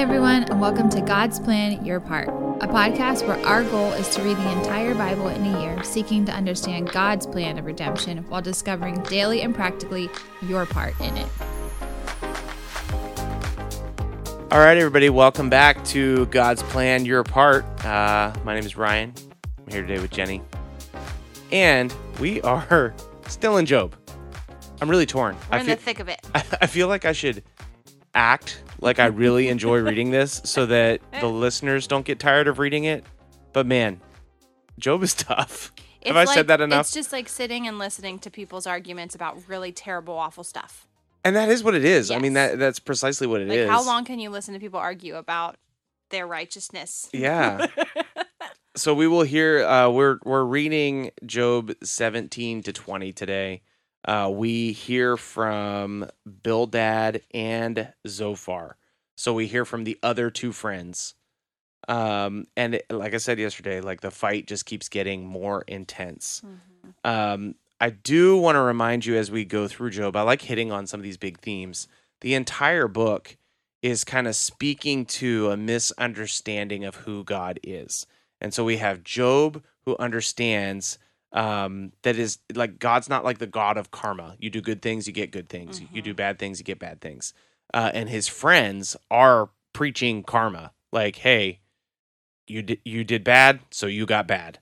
everyone, and welcome to God's Plan Your Part, a podcast where our goal is to read the entire Bible in a year, seeking to understand God's plan of redemption while discovering daily and practically your part in it. All right, everybody, welcome back to God's Plan Your Part. Uh, my name is Ryan. I'm here today with Jenny. And we are still in Job. I'm really torn. We're I in feel, the thick of it. I feel like I should act like I really enjoy reading this so that the listeners don't get tired of reading it. But man, Job is tough. Have I It's said that enough? It's just like sitting and listening to people's arguments about really terrible, awful stuff. And that is what it is. I mean, that that's precisely what it Like, is. how long can you listen to people argue about their righteousness? Yeah. so we will hear uh we're we're reading Job 17 to 20 today. Uh we hear from Bildad and Zophar. So we hear from the other two friends. Um and it- like I said yesterday, like the fight just keeps getting more intense. Um I do want to remind you as we go through Job, I like hitting on some of these big themes. The entire book is kind of speaking to a misunderstanding of who God is. And so we have Job who understands um, that is like God's not like the God of karma. You do good things, you get good things. You do bad things, you get bad things. Uh, and his friends are preaching karma, like, "Hey, you did you did bad, so you got bad."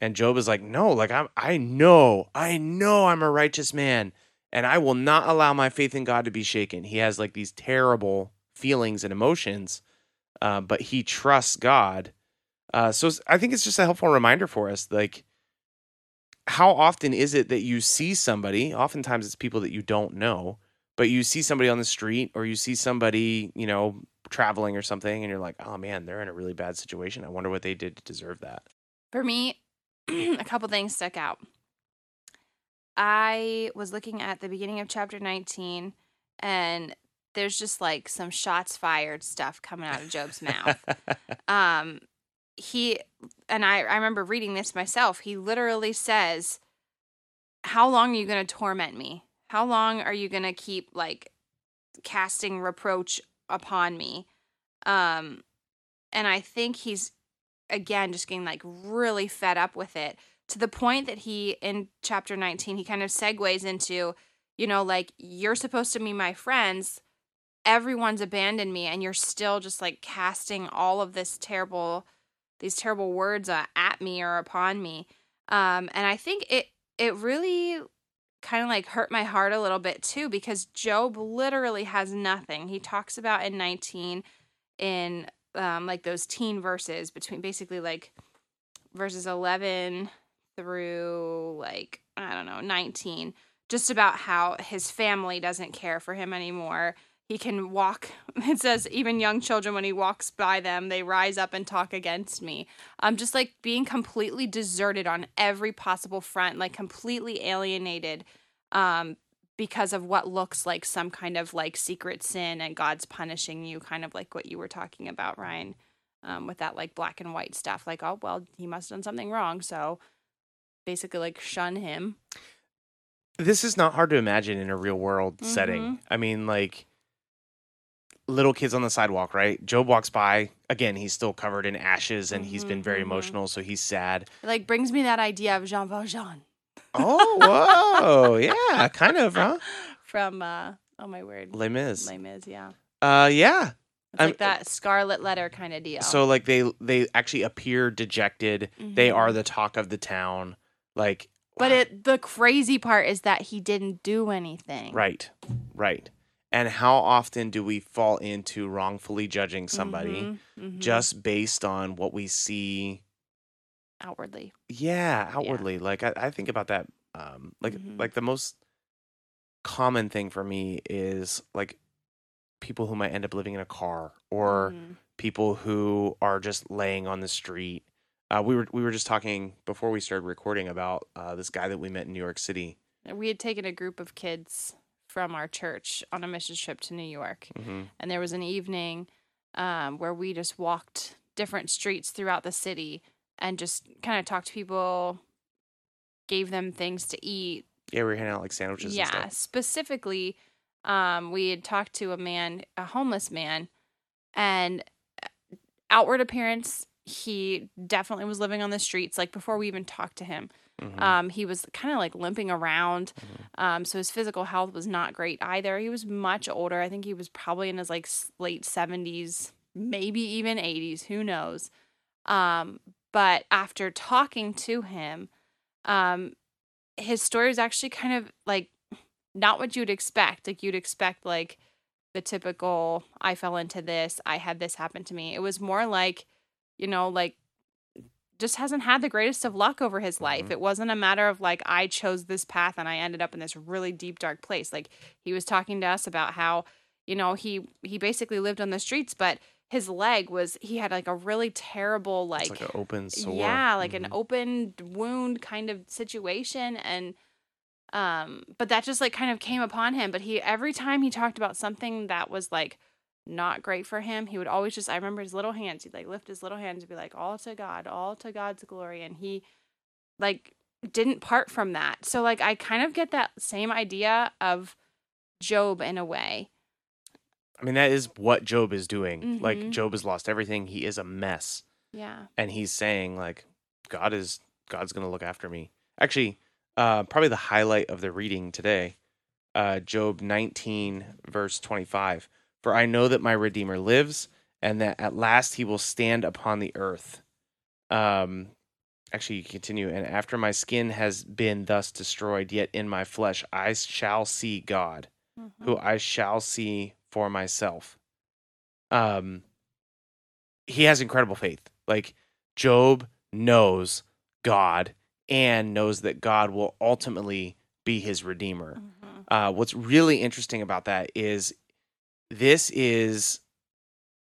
And Job is like, "No, like I'm I know, I know I'm a righteous man, and I will not allow my faith in God to be shaken." He has like these terrible feelings and emotions, uh, but he trusts God. Uh, so I think it's just a helpful reminder for us, like how often is it that you see somebody? Oftentimes it's people that you don't know, but you see somebody on the street or you see somebody, you know, traveling or something, and you're like, "Oh man, they're in a really bad situation. I wonder what they did to deserve that." For me, a couple things stuck out. I was looking at the beginning of chapter 19, and there's just like some shots fired stuff coming out of Job's mouth. um he and I, I remember reading this myself he literally says how long are you going to torment me? How long are you going to keep like casting reproach upon me? Um and i think he's again just getting like really fed up with it to the point that he in chapter 19 he kind of segues into you know like you're supposed to be my friends. Everyone's abandoned me and you're still just like casting all of this terrible these terrible words uh, at me or upon me. Um and i think it it really kind of like hurt my heart a little bit too because job literally has nothing. He talks about in 19 in um like those teen verses between basically like verses 11 through like i don't know 19 just about how his family doesn't care for him anymore he can walk it says even young children when he walks by them they rise up and talk against me um just like being completely deserted on every possible front like completely alienated um because of what looks like some kind of like secret sin and god's punishing you kind of like what you were talking about ryan um, with that like black and white stuff like oh well he must have done something wrong so basically like shun him this is not hard to imagine in a real world setting. Mhm. I mean, like little kids on the sidewalk, right? Job walks by. Again, he's still covered in ashes and he's been very Mhm, mhm. emotional, so he's sad. it like brings me that idea of jean valjean Oh, whoa. yeah, kind of, huh? from uh oh my word Les Mis. Les Mis, yeah Uh, yeah. it's I'm- like that scarlet letter kind of deal So like they they actually appear dejected. They Mhm. are the talk of the town. Like but it the crazy part is that he didn't do anything right, right. And how often do we fall into wrongfully judging somebody Mhm, mhm. just based on what we see outwardly Yeah, outwardly. Like I, I think about that. Um, like Mhm. like the most common thing for me is like people who might end up living in a car or Mhm. people who are just laying on the street. Uh, we were we were just talking before we started recording about uh, this guy that we met in New York City. we had taken a group of kids from our church on a mission trip to New York hmm and there was an evening um, where we just walked different streets throughout the city and just kind of talked to people, gave them things to eat. Yeah, we were handing out like sandwiches. yeah, and stuff. specifically, um, we had talked to a man, a homeless man, And uh, outward appearance, he definitely was living on the streets. Like before we even talked to him, Mhm. um, he was kind of like limping around. Mhm. Um, so his physical health was not great either. He was much older. I think he was probably in his like late 70s, maybe even 80s. Who knows? Um, but after talking to him, um, his story was actually kind of like not what you'd expect. Like you'd expect like the typical I fell into this, I had this happen to me. It was more like, you know, like just hasn't had the greatest of luck over his life. Mhm. It wasn't a matter of like I chose this path and I ended up in this really deep dark place. Like he was talking to us about how, you know, he he basically lived on the streets, but his leg was he had like a really terrible It's like, like an open sore. yeah, like an Mhm. open wound kind of situation and um but that just like kind of came upon him, but he every time he talked about something that was like not great for him, he would always just I remember his little hands, he'd like lift his little hands and be like all to God, all to God's glory and he like didn't part from that. So like I kind of get that same idea of Job in a way. I mean, that is what Job is doing. Like Mhm. Job has lost everything. He is a mess, Yeah. and he's saying like, God is God's gonna look after me. Actually, uh, probably the highlight of the reading today, uh, Job 19 verse 25. For I know that my Redeemer lives, and that at last he will stand upon the earth. Um, actually, you continue. And after my skin has been thus destroyed, yet in my flesh I shall see God who I shall see for myself. Um he has incredible faith. Like Job knows God and knows that God will ultimately be his redeemer. Mhm. Uh what's really interesting about that is this is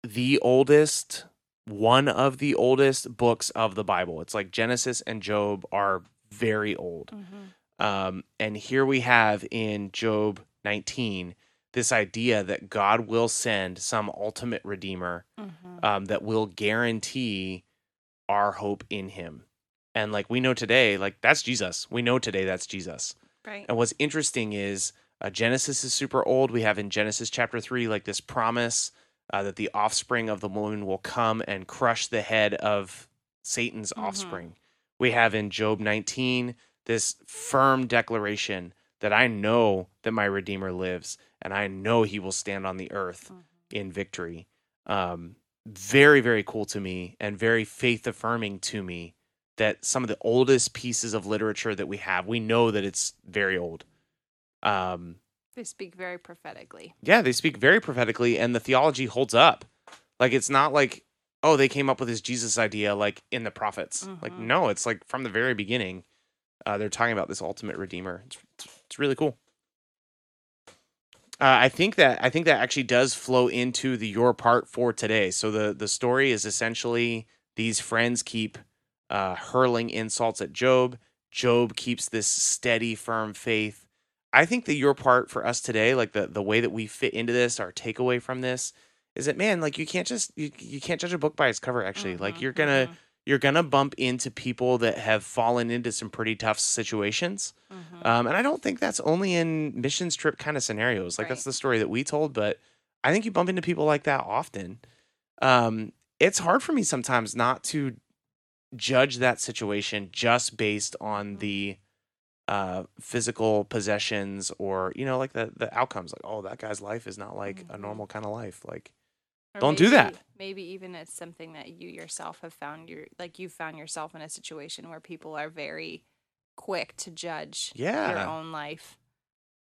the oldest one of the oldest books of the Bible. It's like Genesis and Job are very old. Mhm. Um, and here we have in Job 19 this idea that God will send some ultimate redeemer Mhm. um, that will guarantee our hope in him. And like we know today, like that's Jesus. We know today that's Jesus. Right. And what's interesting is uh, Genesis is super old. We have in Genesis chapter 3 like this promise uh, that the offspring of the woman will come and crush the head of Satan's Mhm. offspring. We have in Job 19 this firm declaration that I know that my Redeemer lives and I know he will stand on the earth Mhm. in victory. Um, very, very cool to me and very faith affirming to me that some of the oldest pieces of literature that we have, we know that it's very old. Um, They speak very prophetically. yeah, they speak very prophetically, and the theology holds up. Like it's not like oh they came up with this Jesus idea like in the prophets. Like Mhm. no, it's like from the very beginning. Uh, they're talking about this ultimate redeemer. It's, it's, it's really cool. Uh, I think that I think that actually does flow into the your part for today. So the the story is essentially these friends keep uh, hurling insults at Job. Job keeps this steady, firm faith. I think that your part for us today, like the the way that we fit into this, our takeaway from this, is that man, like you can't just you, you can't judge a book by its cover. Actually, like Mhm, you're gonna mhm, you're gonna bump into people that have fallen into some pretty tough situations. mhm. Um, and I don't think that's only in missions trip kind of scenarios. Like that's the story that we told, but I think you bump into people like that often. Um, it's hard for me sometimes not to judge that situation just based on Mhm. the uh, physical possessions or you know like the the outcomes. Like oh, that guy's life is not like a Mhm. normal kind of life. Like Or don't do that. maybe- Maybe even it's something that you yourself have found your like you found yourself in a situation where people are very quick to judge yeah. your own life.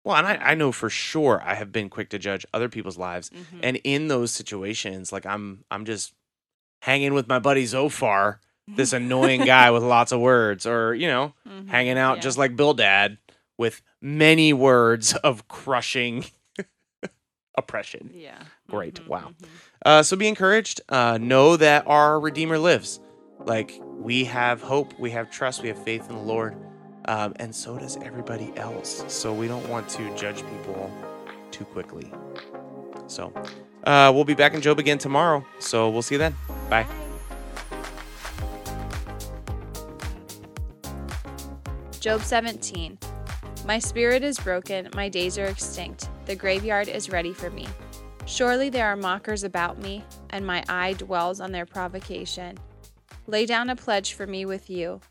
Well, and I I know for sure I have been quick to judge other people's lives. Mhm. and in those situations like i'm i'm just hanging with my buddy Zophar this annoying guy with lots of words or you know Mhm. hanging out Yeah. just like Bildad with many words of crushing oppression yeah. Great. Mhm, Wow. mhm. uh, so be encouraged uh, know that our redeemer lives like we have hope we have trust we have faith in the lord um, and so does everybody else so we don't want to judge people too quickly so uh, we'll be back in job again tomorrow so we'll see you then bye Job 17. My spirit is broken, my days are extinct. The graveyard is ready for me. Surely there are mockers about me, and my eye dwells on their provocation. Lay down a pledge for me with you.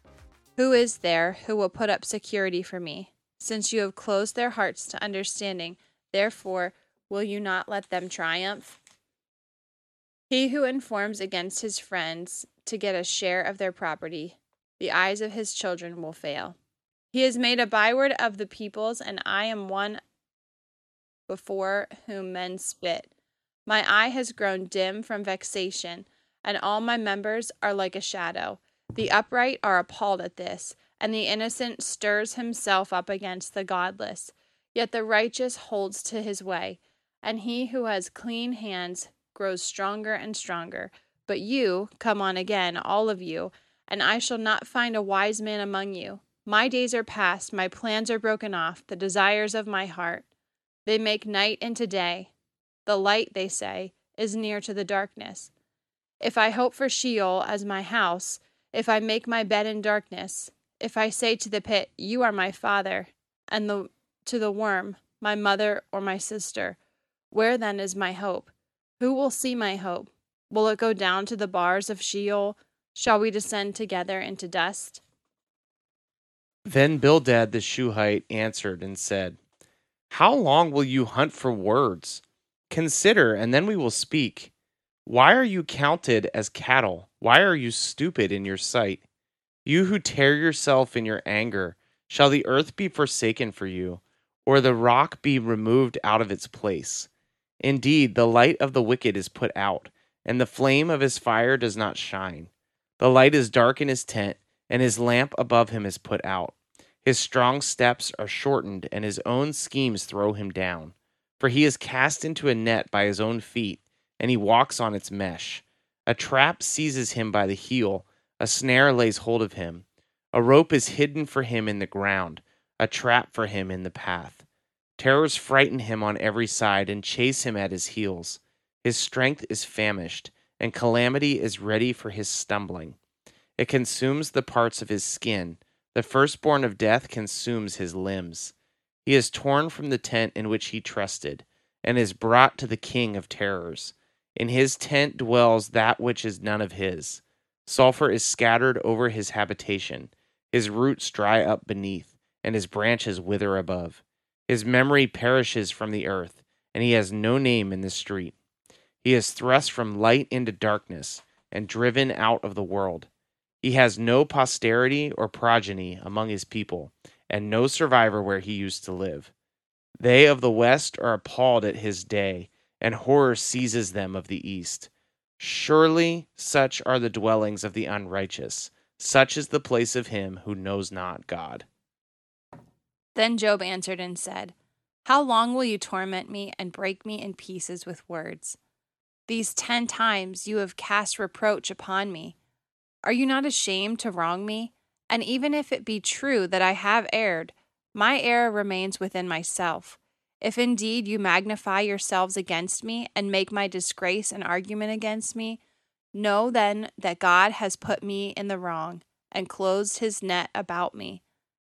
Who is there who will put up security for me? Since you have closed their hearts to understanding, therefore will you not let them triumph? He who informs against his friends to get a share of their property, the eyes of his children will fail. He is made a byword of the peoples, and I am one before whom men spit. My eye has grown dim from vexation, and all my members are like a shadow. The upright are appalled at this, and the innocent stirs himself up against the godless. Yet the righteous holds to his way, and he who has clean hands grows stronger and stronger. But you, come on again, all of you, and I shall not find a wise man among you. My days are past, my plans are broken off, the desires of my heart. They make night into day. The light, they say, is near to the darkness. If I hope for Sheol as my house, if I make my bed in darkness, if I say to the pit, You are my father, and the, to the worm, My mother or my sister, where then is my hope? Who will see my hope? Will it go down to the bars of Sheol? Shall we descend together into dust? Then Bildad the Shuhite answered and said, How long will you hunt for words? Consider, and then we will speak. Why are you counted as cattle? Why are you stupid in your sight? You who tear yourself in your anger, shall the earth be forsaken for you, or the rock be removed out of its place? Indeed, the light of the wicked is put out, and the flame of his fire does not shine. The light is dark in his tent, and his lamp above him is put out. His strong steps are shortened, and his own schemes throw him down. For he is cast into a net by his own feet, and he walks on its mesh. A trap seizes him by the heel, a snare lays hold of him. A rope is hidden for him in the ground, a trap for him in the path. Terrors frighten him on every side and chase him at his heels. His strength is famished, and calamity is ready for his stumbling. It consumes the parts of his skin the firstborn of death consumes his limbs. He is torn from the tent in which he trusted, and is brought to the king of terrors. In his tent dwells that which is none of his. Sulphur is scattered over his habitation. His roots dry up beneath, and his branches wither above. His memory perishes from the earth, and he has no name in the street. He is thrust from light into darkness, and driven out of the world. He has no posterity or progeny among his people, and no survivor where he used to live. They of the west are appalled at his day, and horror seizes them of the east. Surely such are the dwellings of the unrighteous, such is the place of him who knows not God. Then Job answered and said, How long will you torment me and break me in pieces with words? These ten times you have cast reproach upon me. Are you not ashamed to wrong me? And even if it be true that I have erred, my error remains within myself. If indeed you magnify yourselves against me and make my disgrace an argument against me, know then that God has put me in the wrong and closed his net about me.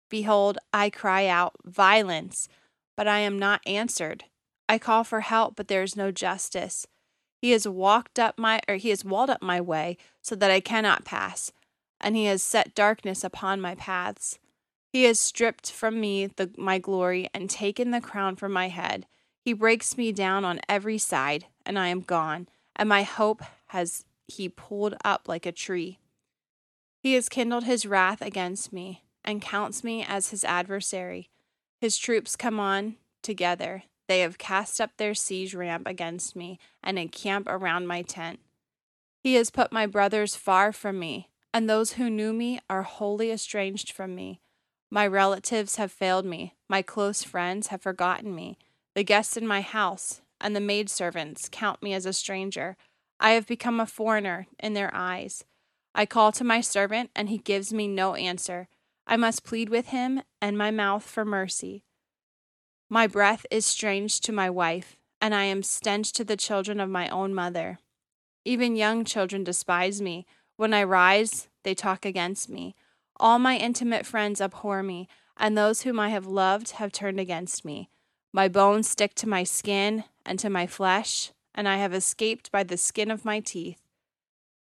Behold, I cry out, Violence, but I am not answered. I call for help, but there is no justice. He has walked up my or he has walled up my way so that I cannot pass, and he has set darkness upon my paths. He has stripped from me the, my glory and taken the crown from my head. He breaks me down on every side, and I am gone, and my hope has he pulled up like a tree. He has kindled his wrath against me, and counts me as his adversary. His troops come on together. They have cast up their siege ramp against me and encamp around my tent. He has put my brothers far from me, and those who knew me are wholly estranged from me. My relatives have failed me, my close friends have forgotten me. The guests in my house and the maidservants count me as a stranger. I have become a foreigner in their eyes. I call to my servant, and he gives me no answer. I must plead with him and my mouth for mercy. My breath is strange to my wife, and I am stench to the children of my own mother. Even young children despise me. When I rise, they talk against me. All my intimate friends abhor me, and those whom I have loved have turned against me. My bones stick to my skin and to my flesh, and I have escaped by the skin of my teeth.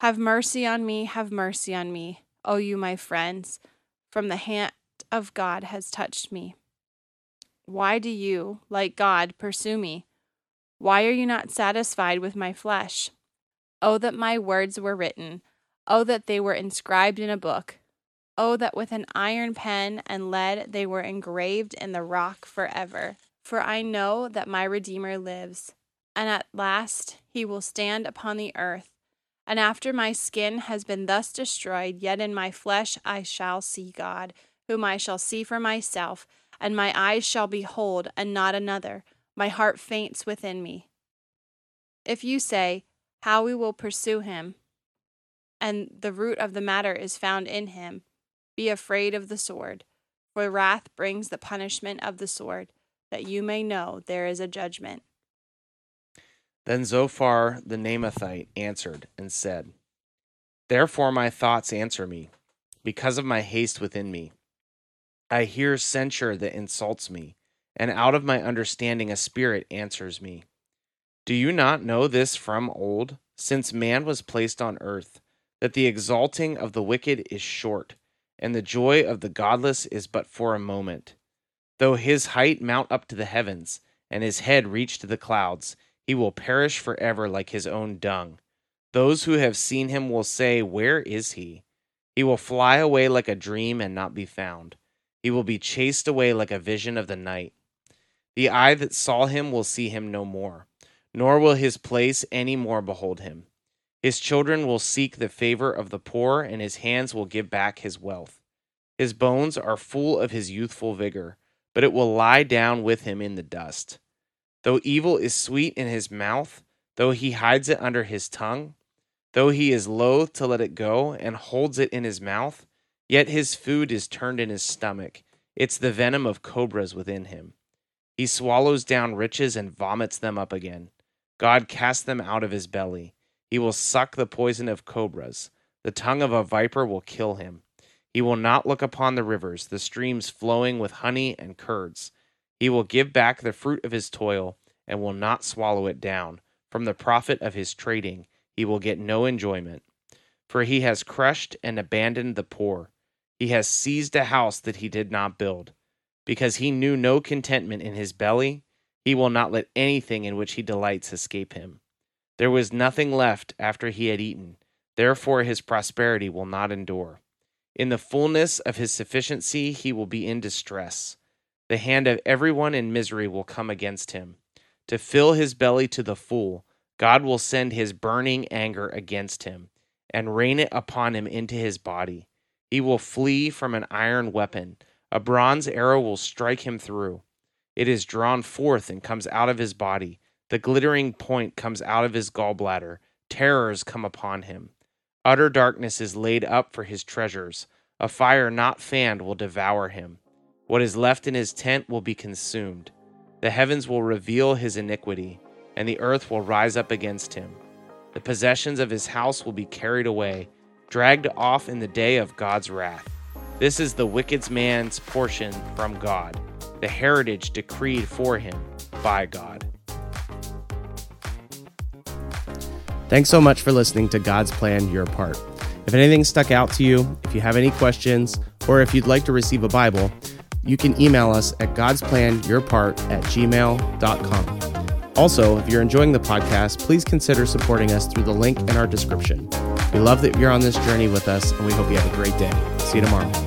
Have mercy on me, have mercy on me, O you my friends, from the hand of God has touched me. Why do you, like God, pursue me? Why are you not satisfied with my flesh? Oh, that my words were written. Oh, that they were inscribed in a book. Oh, that with an iron pen and lead they were engraved in the rock forever. For I know that my Redeemer lives, and at last he will stand upon the earth. And after my skin has been thus destroyed, yet in my flesh I shall see God, whom I shall see for myself, and my eyes shall behold, and not another. My heart faints within me. If you say, How we will pursue him, and the root of the matter is found in him, be afraid of the sword, for wrath brings the punishment of the sword, that you may know there is a judgment. Then Zophar the Naamathite answered and said, Therefore my thoughts answer me, because of my haste within me. I hear censure that insults me, and out of my understanding a spirit answers me. Do you not know this from old, since man was placed on earth, that the exalting of the wicked is short, and the joy of the godless is but for a moment? Though his height mount up to the heavens, and his head reach to the clouds, he will perish forever like his own dung. Those who have seen him will say, Where is he? He will fly away like a dream and not be found. He will be chased away like a vision of the night. The eye that saw him will see him no more, nor will his place any more behold him. His children will seek the favor of the poor, and his hands will give back his wealth. His bones are full of his youthful vigor, but it will lie down with him in the dust. Though evil is sweet in his mouth, though he hides it under his tongue, though he is loath to let it go and holds it in his mouth, yet his food is turned in his stomach. It's the venom of cobras within him. He swallows down riches and vomits them up again. God casts them out of his belly. He will suck the poison of cobras. The tongue of a viper will kill him. He will not look upon the rivers, the streams flowing with honey and curds. He will give back the fruit of his toil and will not swallow it down. From the profit of his trading, he will get no enjoyment. For he has crushed and abandoned the poor. He has seized a house that he did not build. Because he knew no contentment in his belly, he will not let anything in which he delights escape him. There was nothing left after he had eaten, therefore his prosperity will not endure. In the fullness of his sufficiency, he will be in distress. The hand of everyone in misery will come against him. To fill his belly to the full, God will send his burning anger against him and rain it upon him into his body. He will flee from an iron weapon. A bronze arrow will strike him through. It is drawn forth and comes out of his body. The glittering point comes out of his gallbladder. Terrors come upon him. Utter darkness is laid up for his treasures. A fire not fanned will devour him. What is left in his tent will be consumed. The heavens will reveal his iniquity, and the earth will rise up against him. The possessions of his house will be carried away, dragged off in the day of God's wrath. This is the wicked man's portion from God, the heritage decreed for him by God. Thanks so much for listening to God's Plan Your Part. If anything stuck out to you, if you have any questions, or if you'd like to receive a Bible, you can email us at godsplanyourpart at gmail.com. Also, if you're enjoying the podcast, please consider supporting us through the link in our description. We love that you're on this journey with us, and we hope you have a great day. See you tomorrow.